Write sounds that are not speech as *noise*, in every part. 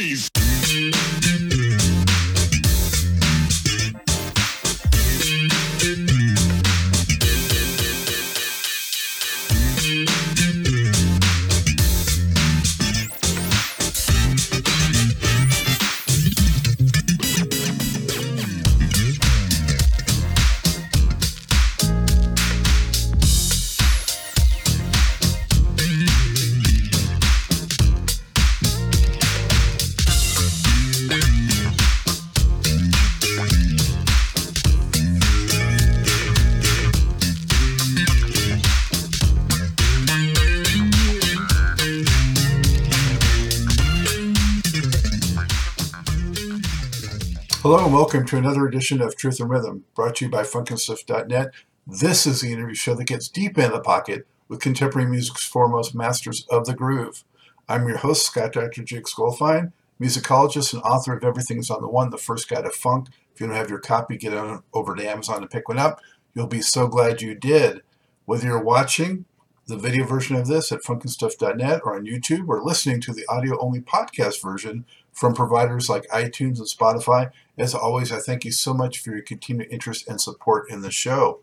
please. Welcome to another edition of Truth and Rhythm, brought to you by FunkNStuff.net. This is the interview show that gets deep in the pocket with contemporary music's foremost masters of the groove. I'm your host, Scott Dr. Jake Skolfine, musicologist and author of Everything's on the One, the first guide to funk. If you don't have your copy, get on over to Amazon and pick one up. You'll be so glad you did. Whether you're watching the video version of this at funknstuff.net or on YouTube or listening to the audio only podcast version from providers like iTunes and Spotify. As always, I thank you so much for your continued interest and support in the show.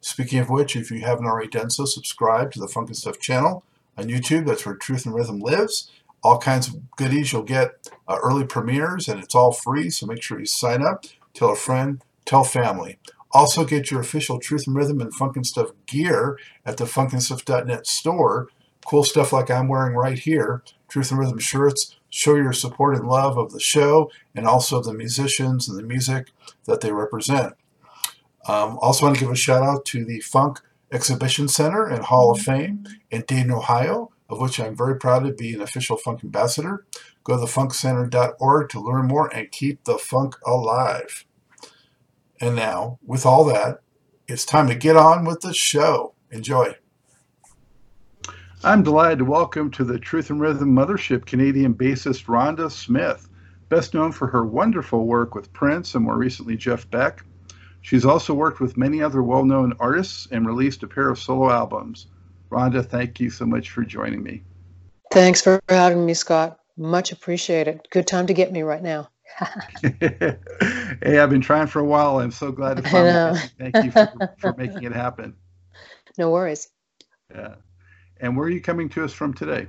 Speaking of which, if you haven't already done so, subscribe to the Funk and Stuff channel on YouTube. That's where Truth and Rhythm lives. All kinds of goodies. You'll get uh, early premieres, and it's all free. So make sure you sign up. Tell a friend. Tell family. Also, get your official Truth and Rhythm and Funk and Stuff gear at the funkandstuff.net store. Cool stuff like I'm wearing right here. Truth and Rhythm shirts. Show your support and love of the show and also the musicians and the music that they represent. Um, also, want to give a shout out to the Funk Exhibition Center and Hall of Fame in Dayton, Ohio, of which I'm very proud to be an official funk ambassador. Go to thefunkcenter.org to learn more and keep the funk alive. And now, with all that, it's time to get on with the show. Enjoy. I'm delighted to welcome to the Truth and Rhythm Mothership Canadian bassist Rhonda Smith, best known for her wonderful work with Prince and more recently Jeff Beck. She's also worked with many other well known artists and released a pair of solo albums. Rhonda, thank you so much for joining me. Thanks for having me, Scott. Much appreciated. Good time to get me right now. *laughs* hey, I've been trying for a while. I'm so glad to finally *laughs* thank you for, for *laughs* making it happen. No worries. Yeah. And where are you coming to us from today?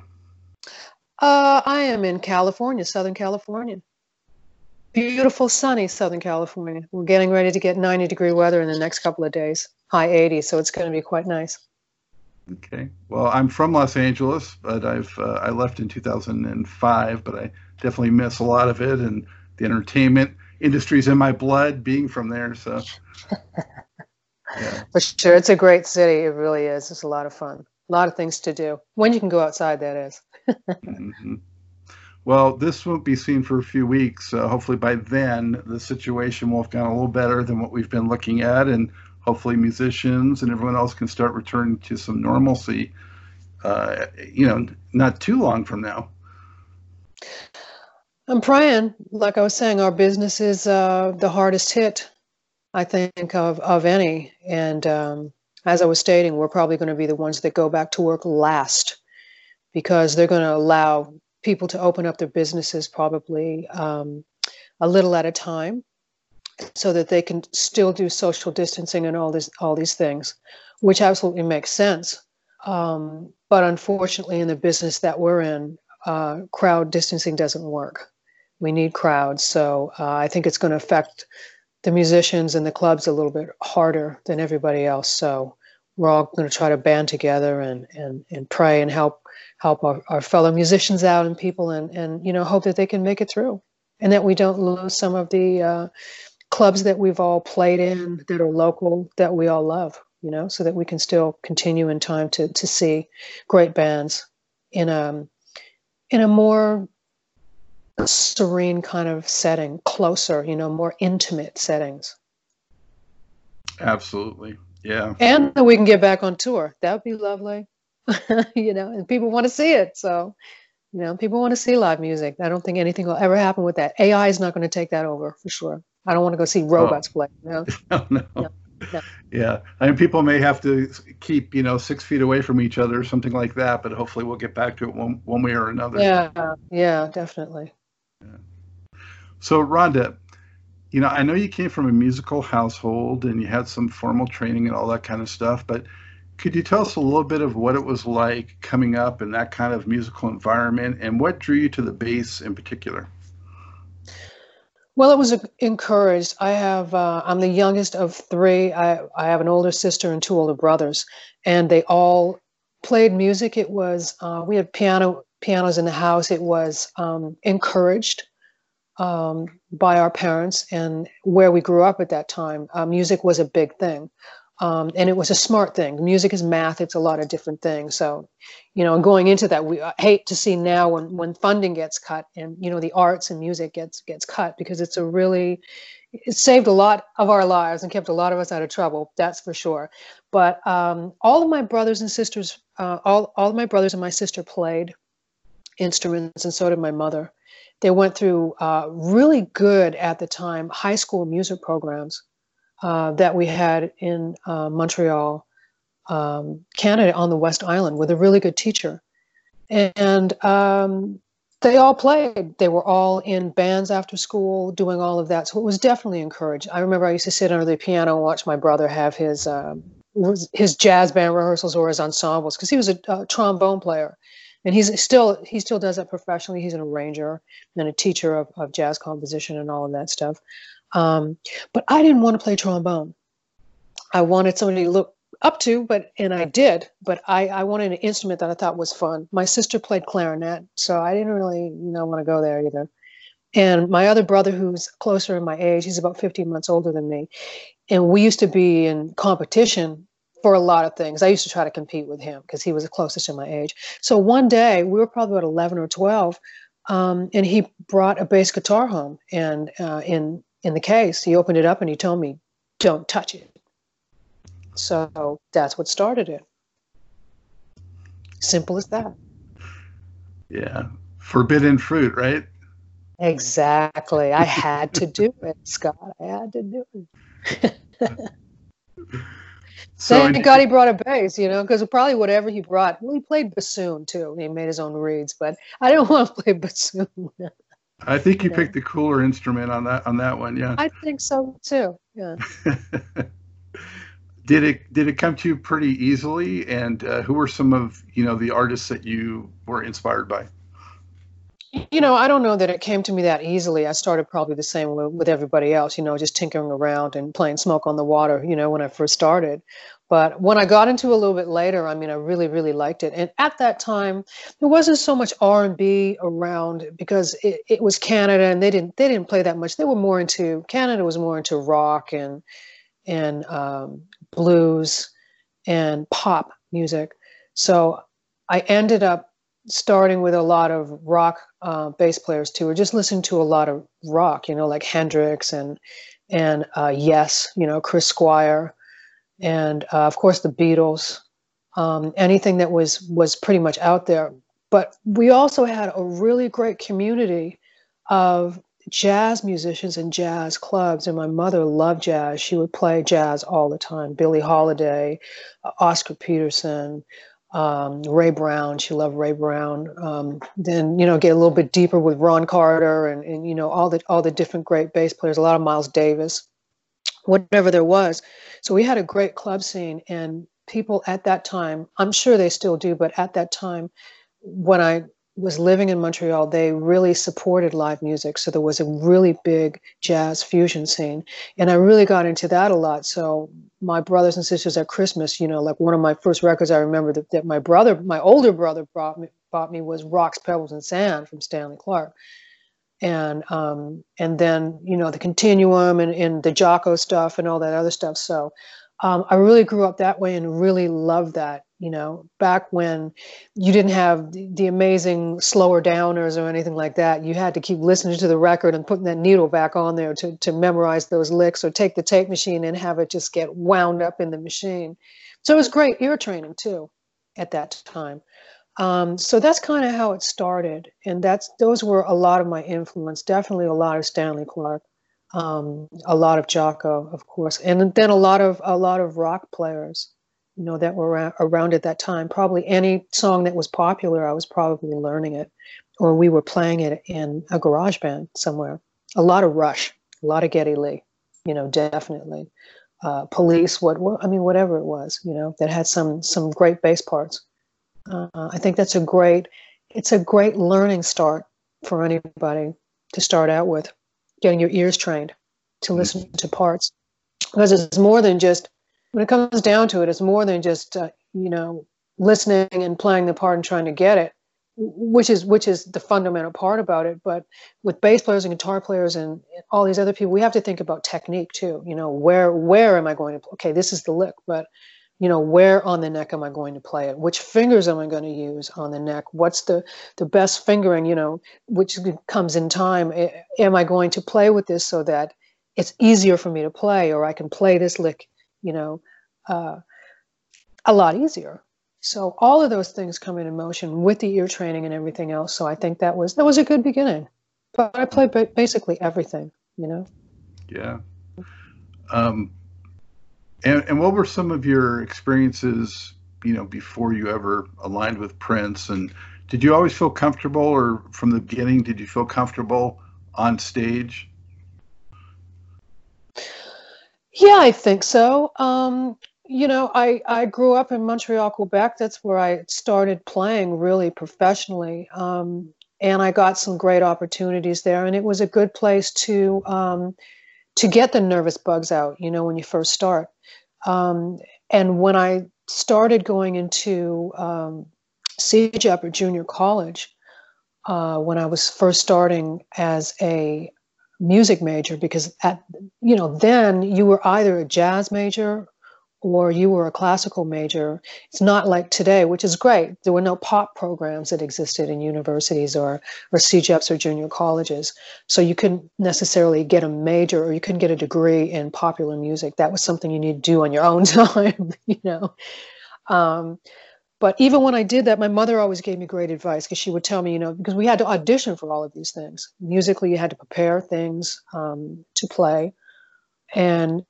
Uh, I am in California, Southern California. Beautiful, sunny Southern California. We're getting ready to get 90 degree weather in the next couple of days, high 80, so it's going to be quite nice. Okay. Well, I'm from Los Angeles, but I've uh, I left in 2005, but I definitely miss a lot of it and the entertainment industry's in my blood being from there, so yeah. *laughs* For sure, it's a great city. It really is. It's a lot of fun. A lot of things to do when you can go outside. That is. *laughs* mm-hmm. Well, this won't be seen for a few weeks. Uh, hopefully, by then, the situation will have gotten a little better than what we've been looking at, and hopefully, musicians and everyone else can start returning to some normalcy. Uh, you know, not too long from now. I'm praying. Like I was saying, our business is uh, the hardest hit, I think, of of any. And um, as I was stating, we're probably going to be the ones that go back to work last because they're going to allow people to open up their businesses probably um, a little at a time so that they can still do social distancing and all this all these things which absolutely makes sense um, but unfortunately in the business that we're in uh, crowd distancing doesn't work. We need crowds. So uh, i think it's going to affect the musicians and the clubs a little bit harder than everybody else. So we're all going to try to band together and and, and pray and help help our, our fellow musicians out and people and, and you know hope that they can make it through and that we don't lose some of the uh, clubs that we've all played in that are local that we all love you know so that we can still continue in time to to see great bands in a in a more serene kind of setting closer you know more intimate settings absolutely yeah and we can get back on tour that would be lovely *laughs* you know, and people want to see it. So, you know, people want to see live music. I don't think anything will ever happen with that. AI is not going to take that over for sure. I don't want to go see oh. robots oh. play. You know? *laughs* Oh, no, no. no. No. Yeah, I mean, people may have to keep you know six feet away from each other, or something like that. But hopefully, we'll get back to it one one way or another. Yeah, yeah, definitely. Yeah. So, Rhonda, you know, I know you came from a musical household and you had some formal training and all that kind of stuff, but could you tell us a little bit of what it was like coming up in that kind of musical environment and what drew you to the bass in particular? Well, it was encouraged. I have, uh, I'm the youngest of three. I, I have an older sister and two older brothers, and they all played music. It was, uh, we had piano, pianos in the house. It was um, encouraged um, by our parents and where we grew up at that time. Uh, music was a big thing. Um, and it was a smart thing. Music is math; it's a lot of different things. So, you know, going into that, we hate to see now when when funding gets cut and you know the arts and music gets gets cut because it's a really it saved a lot of our lives and kept a lot of us out of trouble. That's for sure. But um, all of my brothers and sisters, uh, all all of my brothers and my sister played instruments, and so did my mother. They went through uh, really good at the time high school music programs uh, that we had in uh, Montreal, um, Canada, on the West Island, with a really good teacher, and um, they all played. They were all in bands after school, doing all of that. So it was definitely encouraged. I remember I used to sit under the piano and watch my brother have his uh, his jazz band rehearsals or his ensembles because he was a, a trombone player and he's still he still does that professionally. He's an arranger and a teacher of, of jazz composition and all of that stuff. Um, but I didn't want to play trombone. I wanted somebody to look up to, but and I did, but I, I wanted an instrument that I thought was fun. My sister played clarinet, so I didn't really, you know, want to go there either. And my other brother, who's closer in my age, he's about 15 months older than me, and we used to be in competition for a lot of things. I used to try to compete with him because he was the closest in my age. So one day, we were probably about 11 or 12, um, and he brought a bass guitar home, and uh, in in the case. He opened it up and he told me, don't touch it. So that's what started it. Simple as that. Yeah. Forbidden fruit, right? Exactly. I had to do it, Scott. I had to do it. *laughs* so Thank God he brought a bass, you know, because probably whatever he brought, well, he played bassoon too. He made his own reeds, but I didn't *laughs* want to play bassoon. I think you yeah. picked the cooler instrument on that on that one. Yeah. I think so too. Yeah. *laughs* did it did it come to you pretty easily? And uh, who were some of you know the artists that you were inspired by? You know, I don't know that it came to me that easily. I started probably the same with everybody else. You know, just tinkering around and playing Smoke on the Water. You know, when I first started, but when I got into a little bit later, I mean, I really, really liked it. And at that time, there wasn't so much R and B around because it, it was Canada, and they didn't they didn't play that much. They were more into Canada was more into rock and and um, blues and pop music. So I ended up starting with a lot of rock uh, bass players too, or just listening to a lot of rock, you know, like Hendrix and and uh, Yes, you know, Chris Squire and uh, of course the Beatles, um, anything that was was pretty much out there. But we also had a really great community of jazz musicians and jazz clubs. And my mother loved jazz; she would play jazz all the time. Billie Holiday, uh, Oscar Peterson. Um, Ray Brown, she loved Ray Brown. Um, then you know, get a little bit deeper with Ron Carter and, and you know all the all the different great bass players. A lot of Miles Davis, whatever there was so we had a great club scene, and people at that time, I'm sure they still do, but at that time, when I was living in Montreal, they really supported live music. So there was a really big jazz fusion scene. And I really got into that a lot. So my brothers and sisters at Christmas, you know, like one of my first records I remember that, that my brother, my older brother brought me, bought me was Rocks, Pebbles, and Sand from Stanley Clarke and um, and then you know the continuum and, and the Jaco stuff and all that other stuff. So um, I really grew up that way and really loved that. You know, back when you didn't have the, amazing slower downers or anything like that, you had to keep listening to the record and putting that needle back on there to to memorize those licks or take the tape machine and have it just get wound up in the machine. So it was great ear training too at that time. Um, so that's kind of how it started, and that's those were a lot of my influence. Definitely a lot of Stanley Clarke, um, a lot of Jaco, of course, and then a lot of a lot of rock players, you know, that were around, at that time. Probably any song that was popular, I was probably learning it, or we were playing it in a garage band somewhere. A lot of Rush, a lot of Geddy Lee, you know, definitely. Uh, police, what, what, I mean, whatever it was, you know, that had some some great bass parts. Uh, I think that's a great, it's a great learning start for anybody to start out with, getting your ears trained to listen mm-hmm. to parts, because it's more than just when it comes down to it, it's more than just uh, you know listening and playing the part and trying to get it which is which is the fundamental part about it. But with bass players and guitar players and all these other people we have to think about technique too. You know where where am i going to play? okay this is the lick but you know where on the neck am i going to play it? Which fingers am i going to use on the neck? What's the the best fingering you know which comes in time? Am i going to play with this so that it's easier for me to play or i can play this lick you know uh, a lot easier so all of those things come into motion with the ear training and everything else. So I think that was that was a good beginning. But I played basically everything, you know. Yeah. Um, and and what were some of your experiences, you know, before you ever aligned with Prince? And did you always feel comfortable, or from the beginning, did you feel comfortable on stage? Yeah, I think so. Um, you know, I, I grew up in Montreal, Quebec. That's where I started playing really professionally. Um, and I got some great opportunities there. And it was a good place to um, to get the nervous bugs out, you know, when you first start. Um, and when I started going into um, CEGEP or junior college, uh, when I was first starting as a music major, because at you know then you were either a jazz major or you were a classical major, it's not like today, which is great. There were no pop programs that existed in universities or or CEGEPs or junior colleges, so you couldn't necessarily get a major or you couldn't get a degree in popular music. That was something you need to do on your own *laughs* time, you know. Um, but even when I did that, my mother always gave me great advice because she would tell me, you know, because we had to audition for all of these things. Musically, you had to prepare things um, to play, and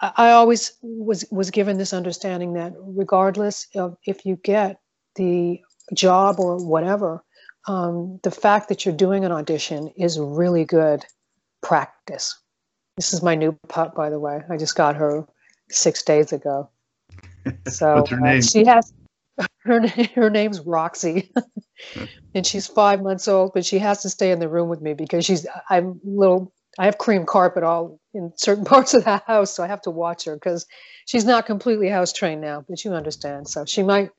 I always was was given this understanding that regardless of if you get the job or whatever, um, the fact that you're doing an audition is really good practice. This is my new pup, by the way. I just got her six days ago. *laughs* So What's her name? Uh, she has her *laughs* her name's Roxy, *laughs* and she's five months old. But she has to stay in the room with me because she's I'm little I have cream carpet all in certain *laughs* parts of the house, so I have to watch her because she's not completely house trained now, but you understand. So she might,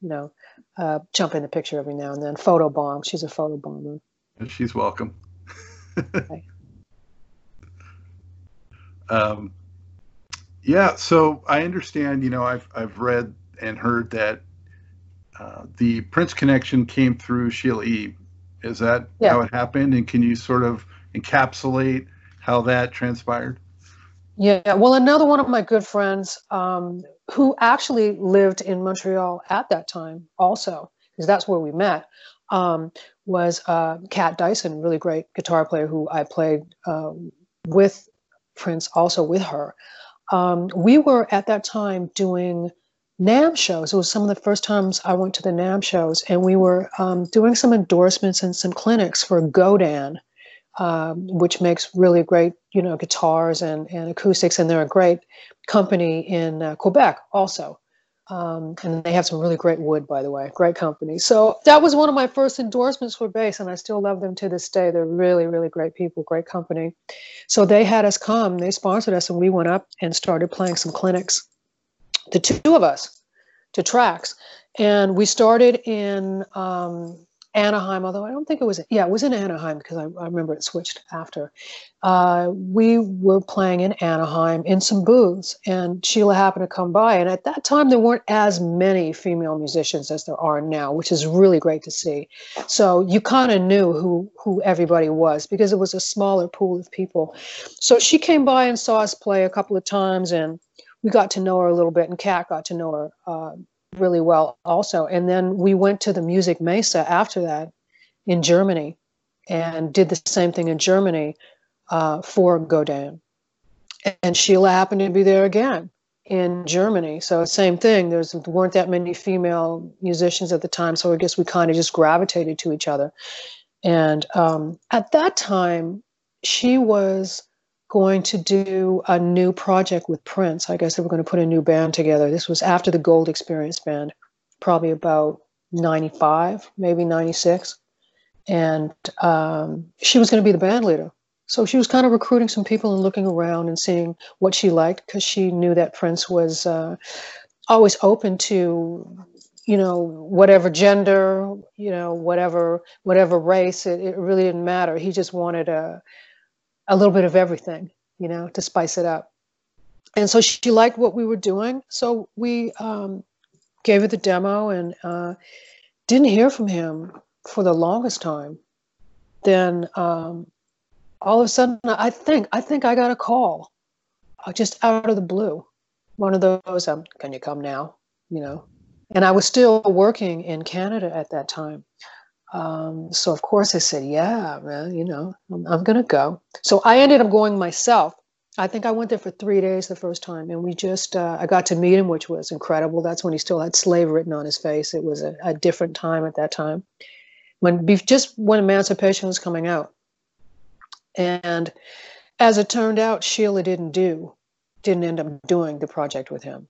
you know, uh, jump in the picture every now and then. Photo bomb. She's a photo bomber. She's welcome. um, yeah. So I understand. You know, I've I've read and heard that uh, the Prince connection came through Sheila E. Is that yeah. how it happened? And can you sort of encapsulate how that transpired? Yeah, well, another one of my good friends um, who actually lived in Montreal at that time, also, because that's where we met, um, was uh, Kat Dyson, really great guitar player who I played uh, with Prince, also with her. Um, we were at that time doing NAMM shows. It was some of the first times I went to the NAMM shows, and we were um, doing some endorsements and some clinics for Godin um, which makes really great, you know, guitars and, and acoustics, and they're a great company in uh, Quebec also. Um, and they have some really great wood, by the way, great company. So that was one of my first endorsements for bass, and I still love them to this day. They're really, really great people, great company. So they had us come, they sponsored us, and we went up and started playing some clinics, the two of us, to tracks. And we started in um, Anaheim, although I don't think it was, yeah, it was in Anaheim because I, I remember it switched after. Uh, we were playing in Anaheim in some booths, and Sheila happened to come by. And at that time, there weren't as many female musicians as there are now, which is really great to see. So you kind of knew who, who everybody was because it was a smaller pool of people. So she came by and saw us play a couple of times, and we got to know her a little bit, and Kat got to know her uh, really well also. And then we went to the Musikmesse after that in Germany and did the same thing in Germany uh, for Godin. And Sheila happened to be there again. in Germany. So same thing. There's weren't that many female musicians at the time, so I guess we kind of just gravitated to each other. And um, at that time, she was going to do a new project with Prince. I guess they were going to put a new band together. This was after the Gold Experience band, probably about 95, maybe 96. And um, she was going to be the band leader. So she was kind of recruiting some people and looking around and seeing what she liked because she knew that Prince was uh, always open to, you know, whatever gender, you know, whatever whatever race. It, it really didn't matter. He just wanted a a little bit of everything, you know, to spice it up. And so she liked what we were doing. So we um, gave her the demo and uh, didn't hear from him for the longest time. Then um, all of a sudden, I think I think I got a call, uh, just out of the blue, one of those. Um, can you come now? You know, and I was still working in Canada at that time. Um, so of course I said, yeah, man, you know, I'm, I'm going to go. So I ended up going myself. I think I went there for three days the first time, and we just uh, I got to meet him, which was incredible. That's when he still had slave written on his face. It was a, a different time at that time, when just when emancipation was coming out. And as it turned out, Sheila didn't do, didn't end up doing the project with him.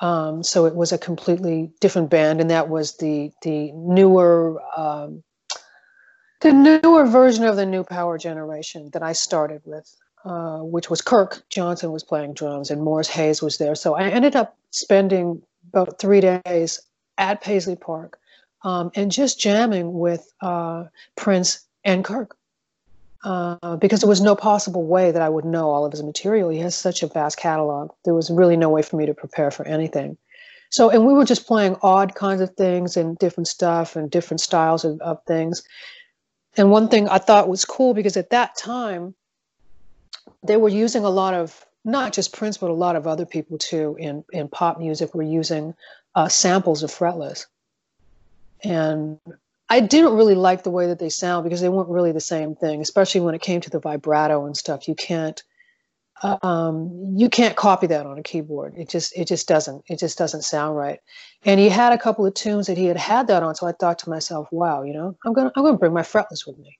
Um, so it was a completely different band, and that was the the newer um, the newer version of the New Power generation that I started with, uh, which was Kirk Johnson was playing drums and Morris Hayes was there. So I ended up spending about three days at Paisley Park um, and just jamming with uh, Prince and Kirk uh, because there was no possible way that I would know all of his material. He has such a vast catalog. There was really no way for me to prepare for anything. So, and we were just playing odd kinds of things and different stuff and different styles of, of things. And one thing I thought was cool because at that time, they were using a lot of not just Prince, but a lot of other people too in, in pop music were using uh, samples of fretless. And I didn't really like the way that they sound because they weren't really the same thing, especially when it came to the vibrato and stuff. You can't um, you can't copy that on a keyboard. It just it just doesn't it just doesn't sound right. And he had a couple of tunes that he had had that on, so I thought to myself, wow, you know, I'm gonna I'm gonna bring my fretless with me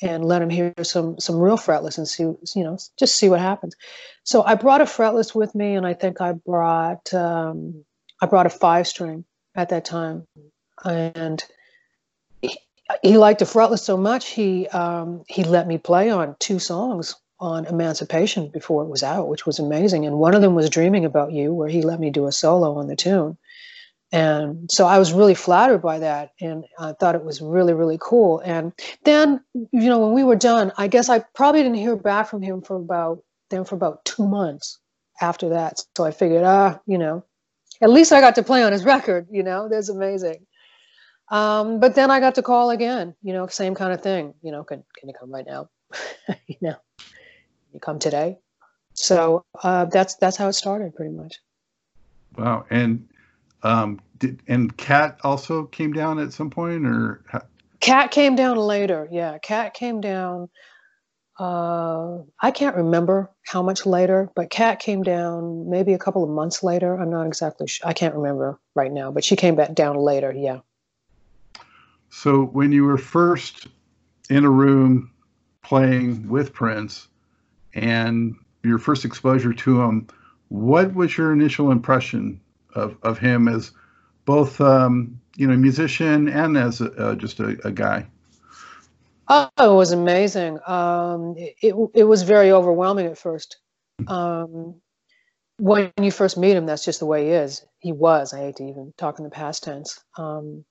and let him hear some some real fretless and see you know just see what happens. So I brought a fretless with me, and I think I brought um, I brought a five string at that time, and he liked the fretless so much he um, he let me play on two songs on Emancipation before it was out, which was amazing. And one of them was Dreaming About You, where he let me do a solo on the tune. And so I was really flattered by that, and I thought it was really really cool. And then you know when we were done, I guess I probably didn't hear back from him for about then for about two months after that. So I figured, ah, you know, at least I got to play on his record. You know, that's amazing. Um, but then I got to call again, you know, same kind of thing. You know, can can you come right now? *laughs* you know, you come today. So uh, that's that's how it started, pretty much. Wow, and um, did and Kat also came down at some point, or Kat came down later. Yeah, Kat came down. Uh, I can't remember how much later, but Kat came down maybe a couple of months later. I'm not exactly sure. I can't remember right now, but she came back down later. Yeah. So when you were first in a room playing with Prince and your first exposure to him, what was your initial impression of, of him as both um, you know musician and as a, uh, just a, a, guy? Oh, it was amazing. Um, it, it was very overwhelming at first. Um, when you first meet him, that's just the way he is. He was. I hate to even talk in the past tense. Um,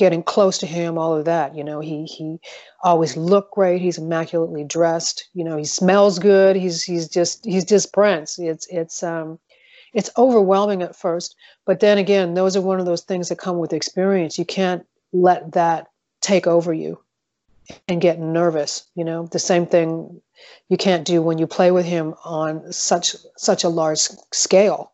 getting close to him, all of that. You know, he he always looked great. He's immaculately dressed. You know, he smells good. He's he's just he's just Prince. It's it's um it's overwhelming at first, but then again, those are one of those things that come with experience. You can't let that take over you and get nervous. You know, the same thing you can't do when you play with him on such such a large scale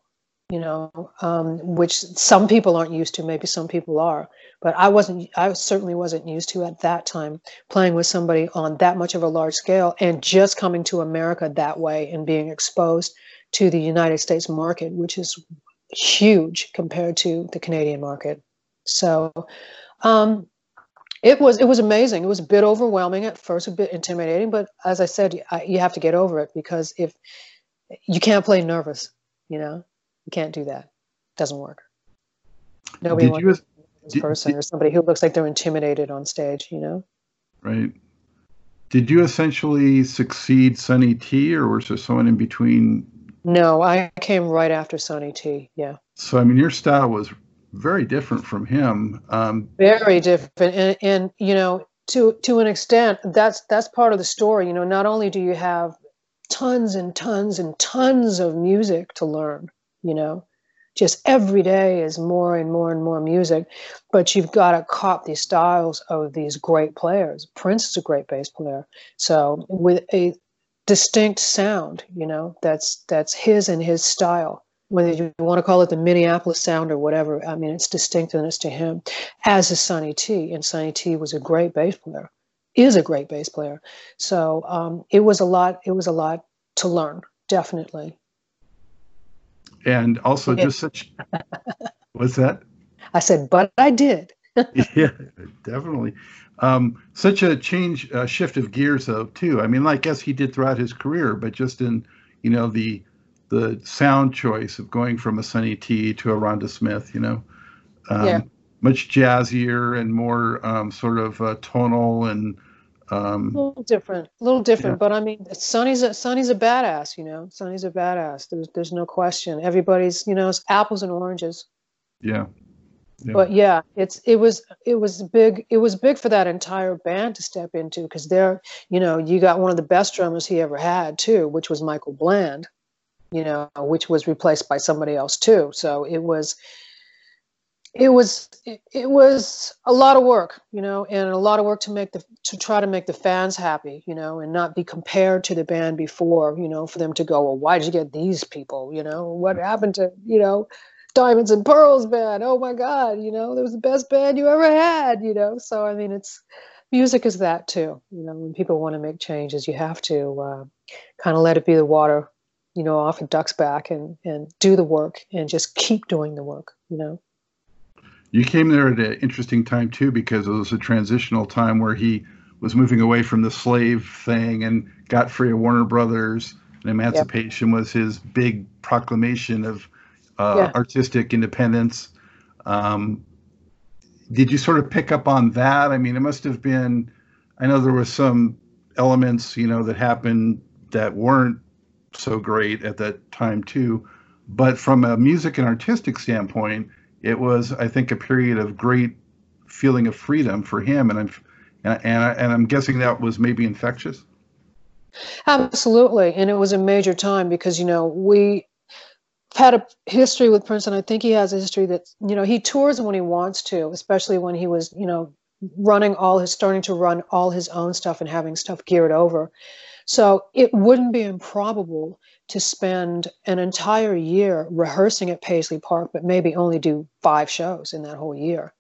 you know, um, which some people aren't used to. Maybe some people are, but I wasn't. I certainly wasn't used to at that time playing with somebody on that much of a large scale and just coming to America that way and being exposed to the United States market, which is huge compared to the Canadian market. So um, it was it was amazing. It was a bit overwhelming at first, a bit intimidating, but as I said, you have to get over it because if you can't play nervous, you know, you can't do that. It doesn't work. Nobody did wants this did, person did, or somebody who looks like they're intimidated on stage, you know. Right. Did you essentially succeed Sonny T, or was there someone in between? No, I came right after Sonny T. Yeah. So I mean, your style was very different from him. Um, very different, and, and you know, to to an extent, that's that's part of the story. You know, not only do you have tons and tons and tons of music to learn, you know, just every day is more and more and more music, but you've got to cop these styles of these great players. Prince is a great bass player, so with a distinct sound, you know, that's that's his and his style whether you want to call it the Minneapolis sound or whatever. I mean, it's distinctness to him, as is Sonny T. And Sonny T was a great bass player, is a great bass player. So um, it was a lot. It was a lot to learn, definitely. And also, just such. what's that? I said, but I did. *laughs* yeah, definitely. Um, such a change, uh, shift of gears, though, too. I mean, like, guess he did throughout his career, but just in, you know, the the sound choice of going from a Sonny T to a Rhonda Smith, you know, um, yeah. much jazzier and more um, sort of uh, tonal and um, a little different, a little different. Yeah. But I mean, Sonny's a Sonny's a badass, you know. Sonny's a badass. There's there's no question. Everybody's, you know, it's apples and oranges. Yeah. yeah. But yeah, it's it was it was big. It was big for that entire band to step into because they're, you know, you got one of the best drummers he ever had too, which was Michael Bland you know, which was replaced by somebody else too. So it was, it was, it, it was a lot of work, you know, and a lot of work to make the, to try to make the fans happy, you know, and not be compared to the band before, you know, for them to go, well, why did you get these people? You know, what happened to, you know, Diamonds and Pearls band? Oh my God, you know, it was the best band you ever had, you know. So I mean, it's music is that too. You know, when people want to make changes, you have to uh, kind of let it be the water you know, off a duck's back and, and do the work and just keep doing the work, you know. You came there at an interesting time too, because it was a transitional time where he was moving away from the slave thing and got free of Warner Brothers. And Emancipation yep. was his big proclamation of uh, yeah. artistic independence. Um, did you sort of pick up on that? I mean, it must have been. I know there was some elements, you know, that happened that weren't so great at that time too. But from a music and artistic standpoint, it was, I think, a period of great feeling of freedom for him, and I'm and and, I, and I'm guessing that was maybe infectious. Absolutely, and it was a major time because you know we had a history with Prince, and I think he has a history that you know he tours when he wants to, especially when he was you know running all his starting to run all his own stuff and having stuff geared over. So it wouldn't be improbable to spend an entire year rehearsing at Paisley Park, but maybe only do five shows in that whole year.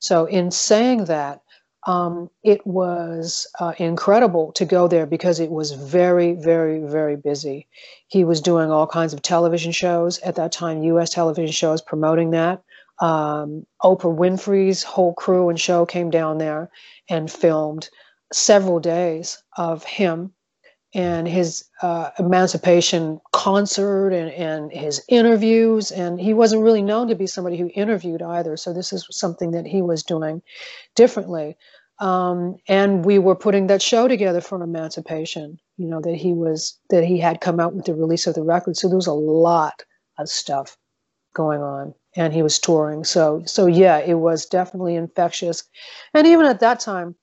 So, in saying that, um, it was uh, incredible to go there because it was very, very, very busy. He was doing all kinds of television shows at that time, US television shows promoting that. Um, Oprah Winfrey's whole crew and show came down there and filmed several days of him and his uh, emancipation concert and, and his interviews. And he wasn't really known to be somebody who interviewed either. So this is something that he was doing differently. Um, and we were putting that show together for emancipation, you know, that he was, that he had come out with the release of the record. So there was a lot of stuff going on and he was touring. So, so yeah, it was definitely infectious. And even at that time,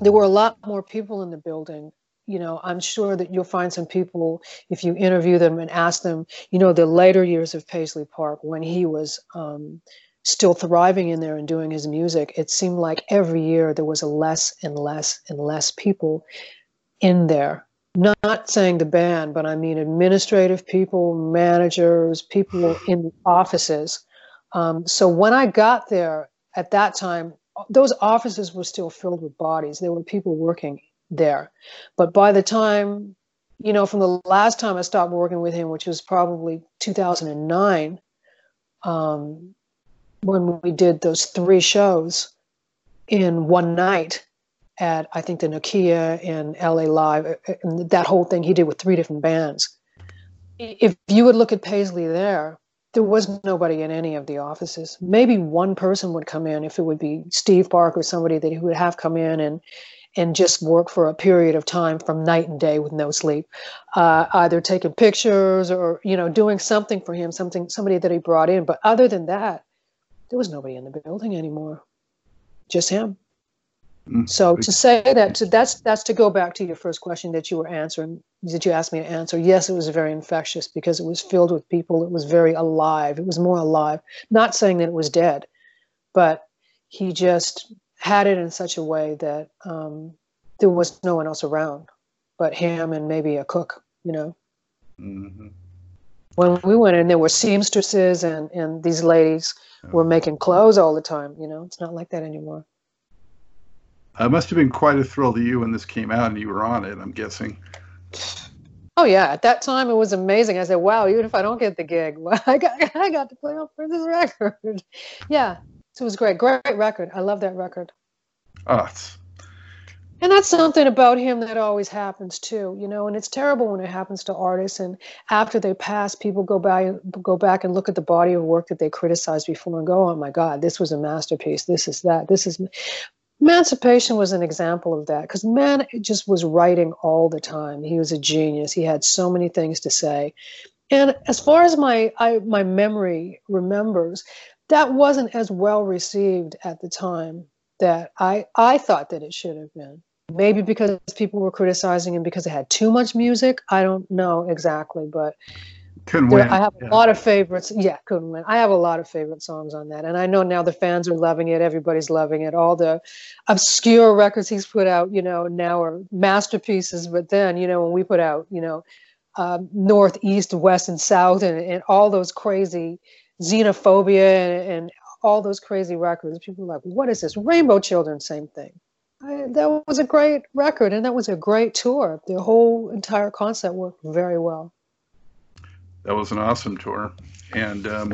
there were a lot more people in the building you know, I'm sure that you'll find some people if you interview them and ask them, you know, the later years of Paisley Park when he was um, still thriving in there and doing his music. It seemed like every year there was a less and less and less people in there. Not saying the band, but I mean administrative people, managers, people in the offices. Um, so when I got there at that time, those offices were still filled with bodies. There were people working there. But by the time you know, from the last time I stopped working with him, which was probably 2009, um, when we did those three shows in one night at I think the Nokia in LA Live, uh, uh, and that whole thing he did with three different bands. If you would look at Paisley there, there was nobody in any of the offices. Maybe one person would come in if it would be Steve Parke or somebody that he would have come in and and just work for a period of time from night and day with no sleep, uh, either taking pictures or you know doing something for him, something somebody that he brought in. But other than that, there was nobody in the building anymore, just him. Mm, so to say that to, that's that's to go back to your first question that you were answering that you asked me to answer. Yes, it was very infectious because it was filled with people. It was very alive. It was more alive. Not saying that it was dead, but he just had it in such a way that um, there was no one else around but him and maybe a cook. You know. Mm-hmm. When we went in, there were seamstresses and and these ladies were making clothes all the time. You know, it's not like that anymore. It must have been quite a thrill to you when this came out and you were on it, I'm guessing. Oh yeah, at that time it was amazing. I said, "Wow, even if I don't get the gig, well, *laughs* I got I got to play on for this record." *laughs* yeah, so it was great, great record. I love that record. Oh, and that's something about him that always happens too, you know. And it's terrible when it happens to artists, and after they pass, people go by go back and look at the body of work that they criticized before and go, "Oh my God, this was a masterpiece. This is that. This is." Emancipation was an example of that because man just was writing all the time. He was a genius. He had so many things to say. And as far as my I, my memory remembers, that wasn't as well received at the time that I I thought that it should have been. Maybe because people were criticizing him because it had too much music. I don't know exactly, but couldn't win. I have yeah. a lot of favorites. Yeah, couldn't win. I have a lot of favorite songs on that, and I know now the fans are loving it. Everybody's loving it. All the obscure records he's put out, you know, now are masterpieces. But then, you know, when we put out, you know, uh, North, East, West, and South, and, and all those crazy xenophobia and, and all those crazy records, people are like, "What is this?" Rainbow Children, same thing. I, that was a great record, and that was a great tour. The whole entire concept worked very well that was an awesome tour. And um,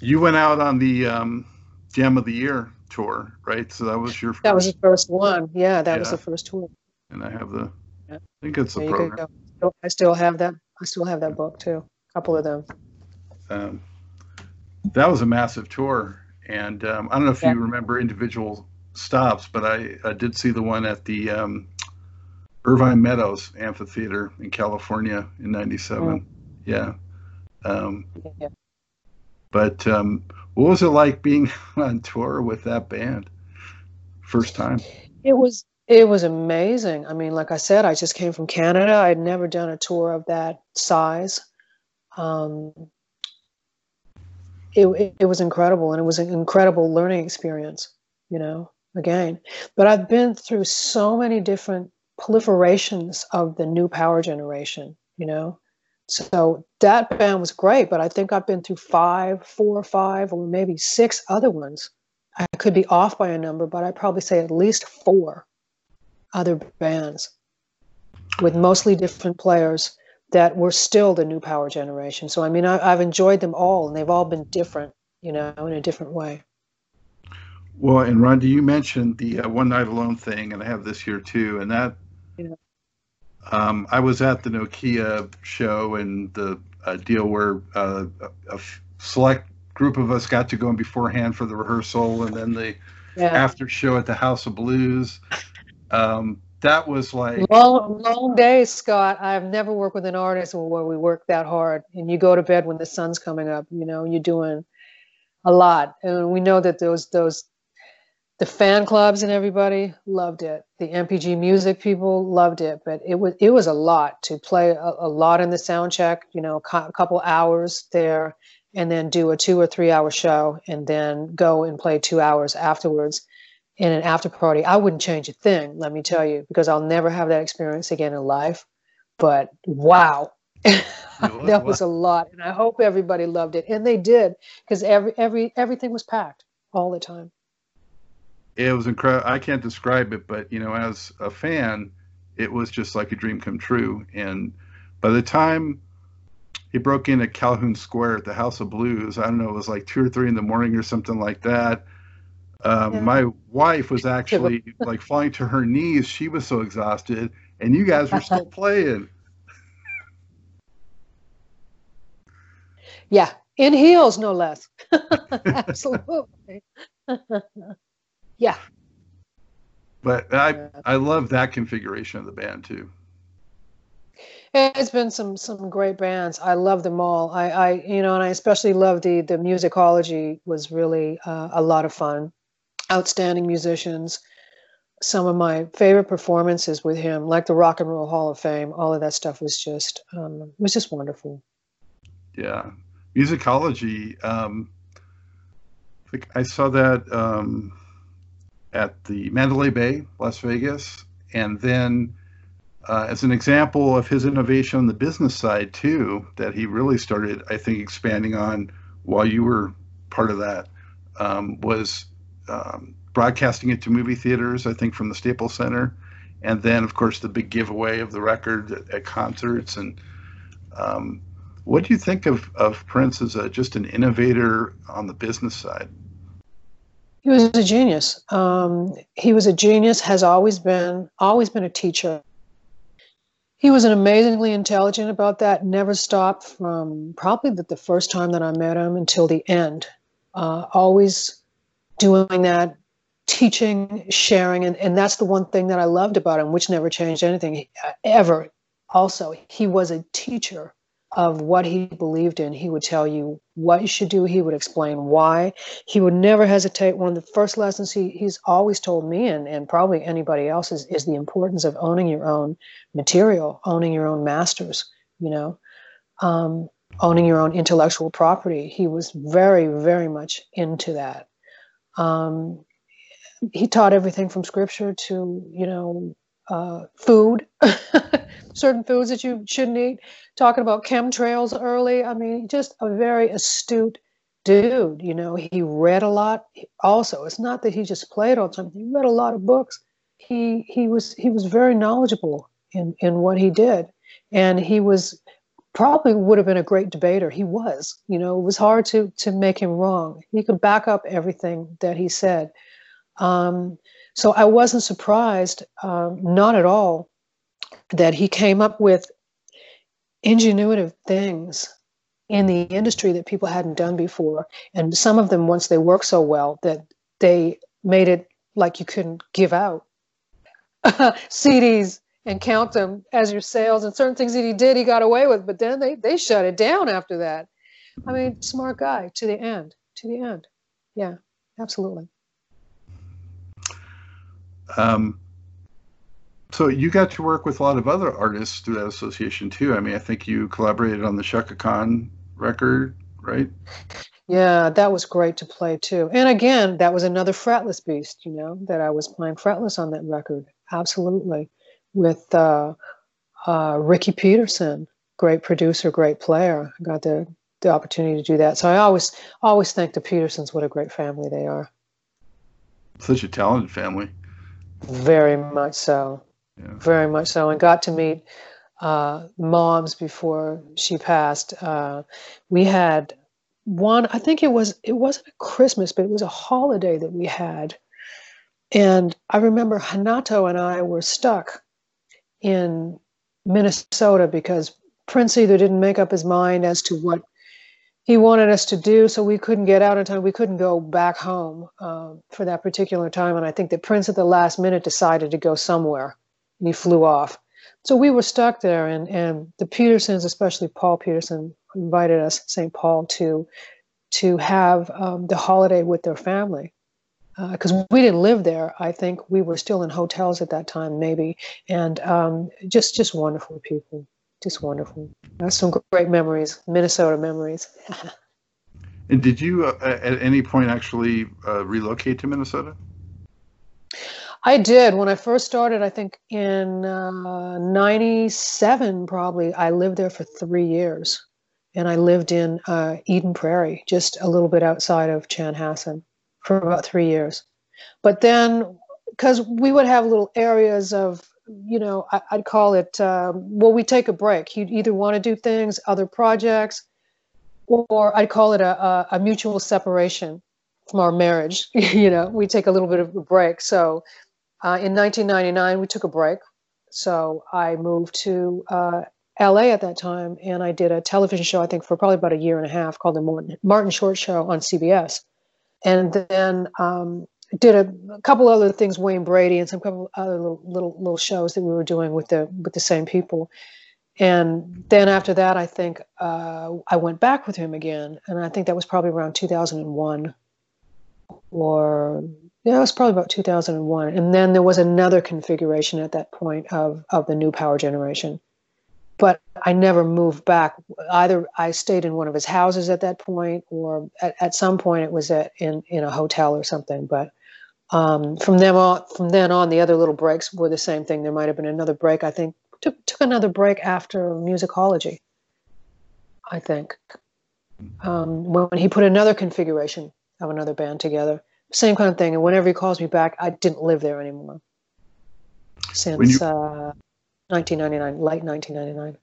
you went out on the um, Jam of the Year tour, right? So that was your. First. That was the first one. Yeah, that yeah. was the first tour. And I have the. I think it's the program. I still have that. I still have that book too. A couple of them. Um, that was a massive tour, and um, I don't know if yeah. you remember individual stops, but I, I did see the one at the um, Irvine Meadows Amphitheater in California in '97. Mm yeah. Um, yeah. But um, what was it like being *laughs* on tour with that band? First time. It was it was amazing. I mean, like I said, I just came from Canada. I'd never done a tour of that size. Um, it, it, was incredible, and it was an incredible learning experience. You know, again, but I've been through so many different proliferations of the new power generation. You know, so that band was great, but I think I've been through five, four five, or maybe six other ones. I could be off by a number, but I'd probably say at least four other bands with mostly different players that were still the new power generation. So, I mean, I, have enjoyed them all, and they've all been different, you know, in a different way. Well, and Rhonda, you mentioned the uh, One Night Alone thing, and I have this here too, and that yeah. Um, I was at the Nokia show and the uh, deal where uh, a, a select group of us got to go in beforehand for the rehearsal and then the yeah. after show at the House of Blues. Um, that was like long, long days, Scott. I've never worked with an artist where we work that hard and you go to bed when the sun's coming up. You know, you're doing a lot, and we know that those those the fan clubs and everybody loved it. The NPG music people loved it, but it was it was a lot to play a, a lot in the sound check. You know, a couple hours there, and then do a two or three hour show, and then go and play two hours afterwards in an after party. I wouldn't change a thing, let me tell you, because I'll never have that experience again in life. But wow, *laughs* that was a lot, and I hope everybody loved it, and they did, because every every everything was packed all the time it was incredible. I can't describe it, but you know, as a fan, it was just like a dream come true. And by the time he broke in at Calhoun Square at the House of Blues, I don't know, it was like two or three in the morning or something like that. Um, yeah. My wife was *laughs* actually like falling to her knees. She was so exhausted, and you guys were still *laughs* playing. Yeah, in heels, no less. *laughs* Absolutely. yeah. But I I love that configuration of the band too. It's been some some great bands. I love them all. I, I you know, and I especially love the the musicology was really uh, a lot of fun. Outstanding musicians. Some of my favorite performances with him, like the Rock and Roll Hall of Fame, all of that stuff was just um, was just wonderful. Yeah, musicology. Um, I saw that um, at the Mandalay Bay, Las Vegas, and then uh, as an example of his innovation on the business side too, that he really started, I think, expanding on while you were part of that, um, was um, broadcasting it to movie theaters. I think from the Staples Center, and then of course the big giveaway of the record at, at concerts and um, what do you think of, of Prince as a, just an innovator on the business side? He was a genius. Um, he was a genius. Has always been always been a teacher. He was an amazingly intelligent about that. Never stopped from probably the, the first time that I met him until the end. Uh, always doing that, teaching, sharing, and, and that's the one thing that I loved about him, which never changed anything ever. Also, he was a teacher of what he believed in. He would tell you what you should do. He would explain why. He would never hesitate. One of the first lessons he, he's always told me, and, and probably anybody else, is, is the importance of owning your own material, owning your own masters, you know, um, owning your own intellectual property. He was very, very much into that. Um, he taught everything from scripture to, you know, uh, food, *laughs* certain foods that you shouldn't eat, talking about chemtrails early. I mean, just a very astute dude. You know, he read a lot. Also, it's not that he just played all the time. He read a lot of books. He he was he was very knowledgeable in in what he did, and he was probably would have been a great debater. He was. You know, it was hard to to make him wrong. He could back up everything that he said. Um, so I wasn't surprised, um, not at all, that he came up with ingenuitive things in the industry that people hadn't done before. And some of them, once they worked so well, that they made it like you couldn't give out *laughs* CDs and count them as your sales. And certain things that he did, he got away with, but then they, they shut it down after that. I mean, smart guy to the end, to the end. Yeah, absolutely. Um, so you got to work with a lot of other artists through that association too. I mean, I think you collaborated on the Chaka Khan record, right? Yeah, that was great to play too. And again, that was another fretless beast, you know, that I was playing fretless on that record. Absolutely. With uh, uh, Ricky Peterson, great producer, great player. I got the, the opportunity to do that. So I always always thank the Petersons. What a great family they are. Such a talented family. Very much so. Yeah. Very much so. And got to meet uh, moms before she passed. Uh, we had one, I think it was, it wasn't a Christmas, but it was a holiday that we had. And I remember Renato and I were stuck in Minnesota because Prince either didn't make up his mind as to what he wanted us to do, so we couldn't get out in time. We couldn't go back home uh, for that particular time. And I think that Prince at the last minute decided to go somewhere, and he flew off. So we were stuck there, and and the Petersons, especially Paul Peterson, invited us, St. Paul, to to have um, the holiday with their family because uh, we didn't live there. I think we were still in hotels at that time, maybe, and um, just just wonderful people just wonderful. That's some great memories, Minnesota memories. *laughs* and did you, uh, at any point, actually uh, relocate to Minnesota? I did. When I first started, I think in uh, 97, probably, I lived there for three years. And I lived in uh, Eden Prairie, just a little bit outside of Chanhassen, for about three years. But then, because we would have little areas of you know, I, would call it, um, well, we take a break. He'd either want to do things, other projects, or I'd call it a, a, a mutual separation from our marriage. *laughs* you know, we take a little bit of a break. So uh, in 1999, we took a break. So I moved to uh, LA at that time, and I did a television show, I think, for probably about a year and a half called The Martin Short Show on CBS. And then um, did a, a, couple other things, Wayne Brady, and some couple other little, little little shows that we were doing with the with the same people. And then after that, I think uh, I went back with him again, and I think that was probably around 2001, or yeah, it was probably about 2001. And then there was another configuration at that point of of the new power generation but I never moved back. Either I stayed in one of his houses at that point, or at, at some point it was at in in a hotel or something. But um, from then on, from then on, the other little breaks were the same thing. There might have been another break. I think took took another break after musicology. I think um, when, he put another configuration of another band together, same kind of thing. And whenever he calls me back, I didn't live there anymore since. You- uh, 1999, late 1999.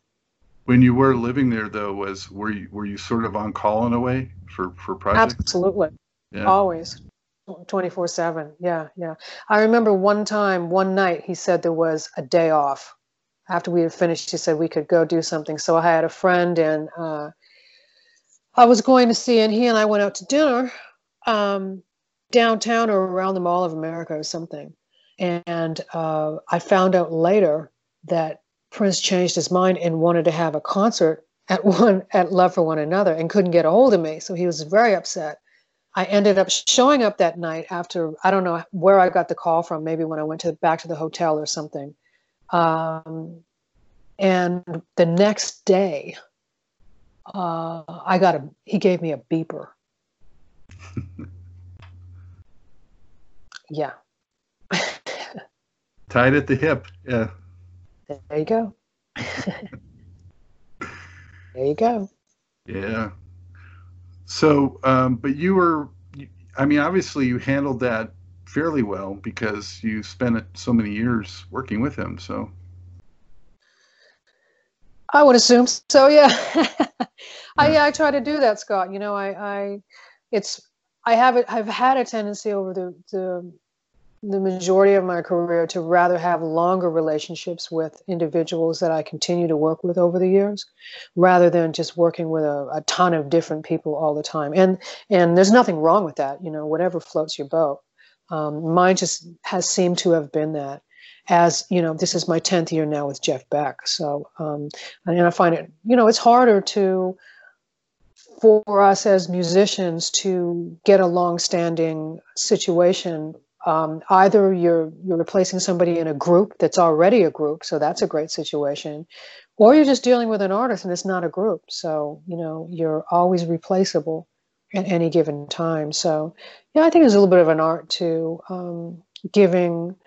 When you were living there, though, was were you were you sort of on call in a way for for projects? Absolutely, yeah. always, 24 seven. Yeah, yeah. I remember one time, one night, he said there was a day off after we had finished. He said we could go do something. So I had a friend, and uh, I was going to see, and he and I went out to dinner um, downtown or around the Mall of America or something. And uh, I found out later that Prince changed his mind and wanted to have a concert at *laughs* one at Love for One Another and couldn't get a hold of me. So he was very upset. I ended up showing up that night after I don't know where I got the call from. Maybe when I went to back to the hotel or something. Um, and the next day, uh, I got a. He gave me a beeper. *laughs* yeah. *laughs* Tied at the hip. Yeah. There you go. there you go. Yeah. So, um, but you were, I mean, obviously you handled that fairly well because you spent so many years working with him. So, I would assume so. Yeah. *laughs* I yeah, I try to do that, Scott. You know, I, I, it's, I have it. I've had a tendency over the the the majority of my career to rather have longer relationships with individuals that I continue to work with over the years, rather than just working with a, a ton of different people all the time. And and there's nothing wrong with that, you know, whatever floats your boat. Um, mine just has seemed to have been that. As you know, this is my tenth year now with Jeff Beck. So, um, and I find it, you know, it's harder to for us as musicians to get a long-standing situation um, either you're you're replacing somebody in a group that's already a group, so that's a great situation, or you're just dealing with an artist and it's not a group, so you know you're always replaceable at any given time. So yeah, I think there's a little bit of an art to um, giving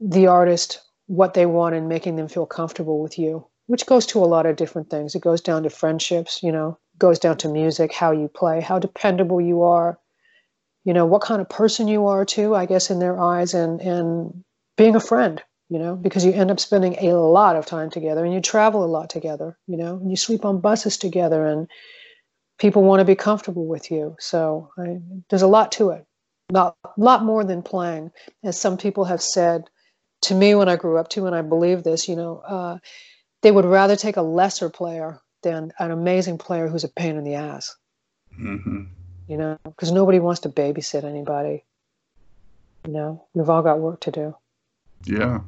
the artist what they want and making them feel comfortable with you, which goes to a lot of different things. It goes down to friendships, you know, goes down to music, how you play, how dependable you are you know what kind of person you are too i guess in their eyes and and being a friend you know because you end up spending a lot of time together and you travel a lot together you know and you sleep on buses together and people want to be comfortable with you. So I, there's a lot to it. Not a lot more than playing. As some people have said to me when i grew up too and i believe this you know uh, they would rather take a lesser player than an amazing player who's a pain in the ass. Mm-hmm you know, because nobody wants to babysit anybody. You know, we've all got work to do. Yeah,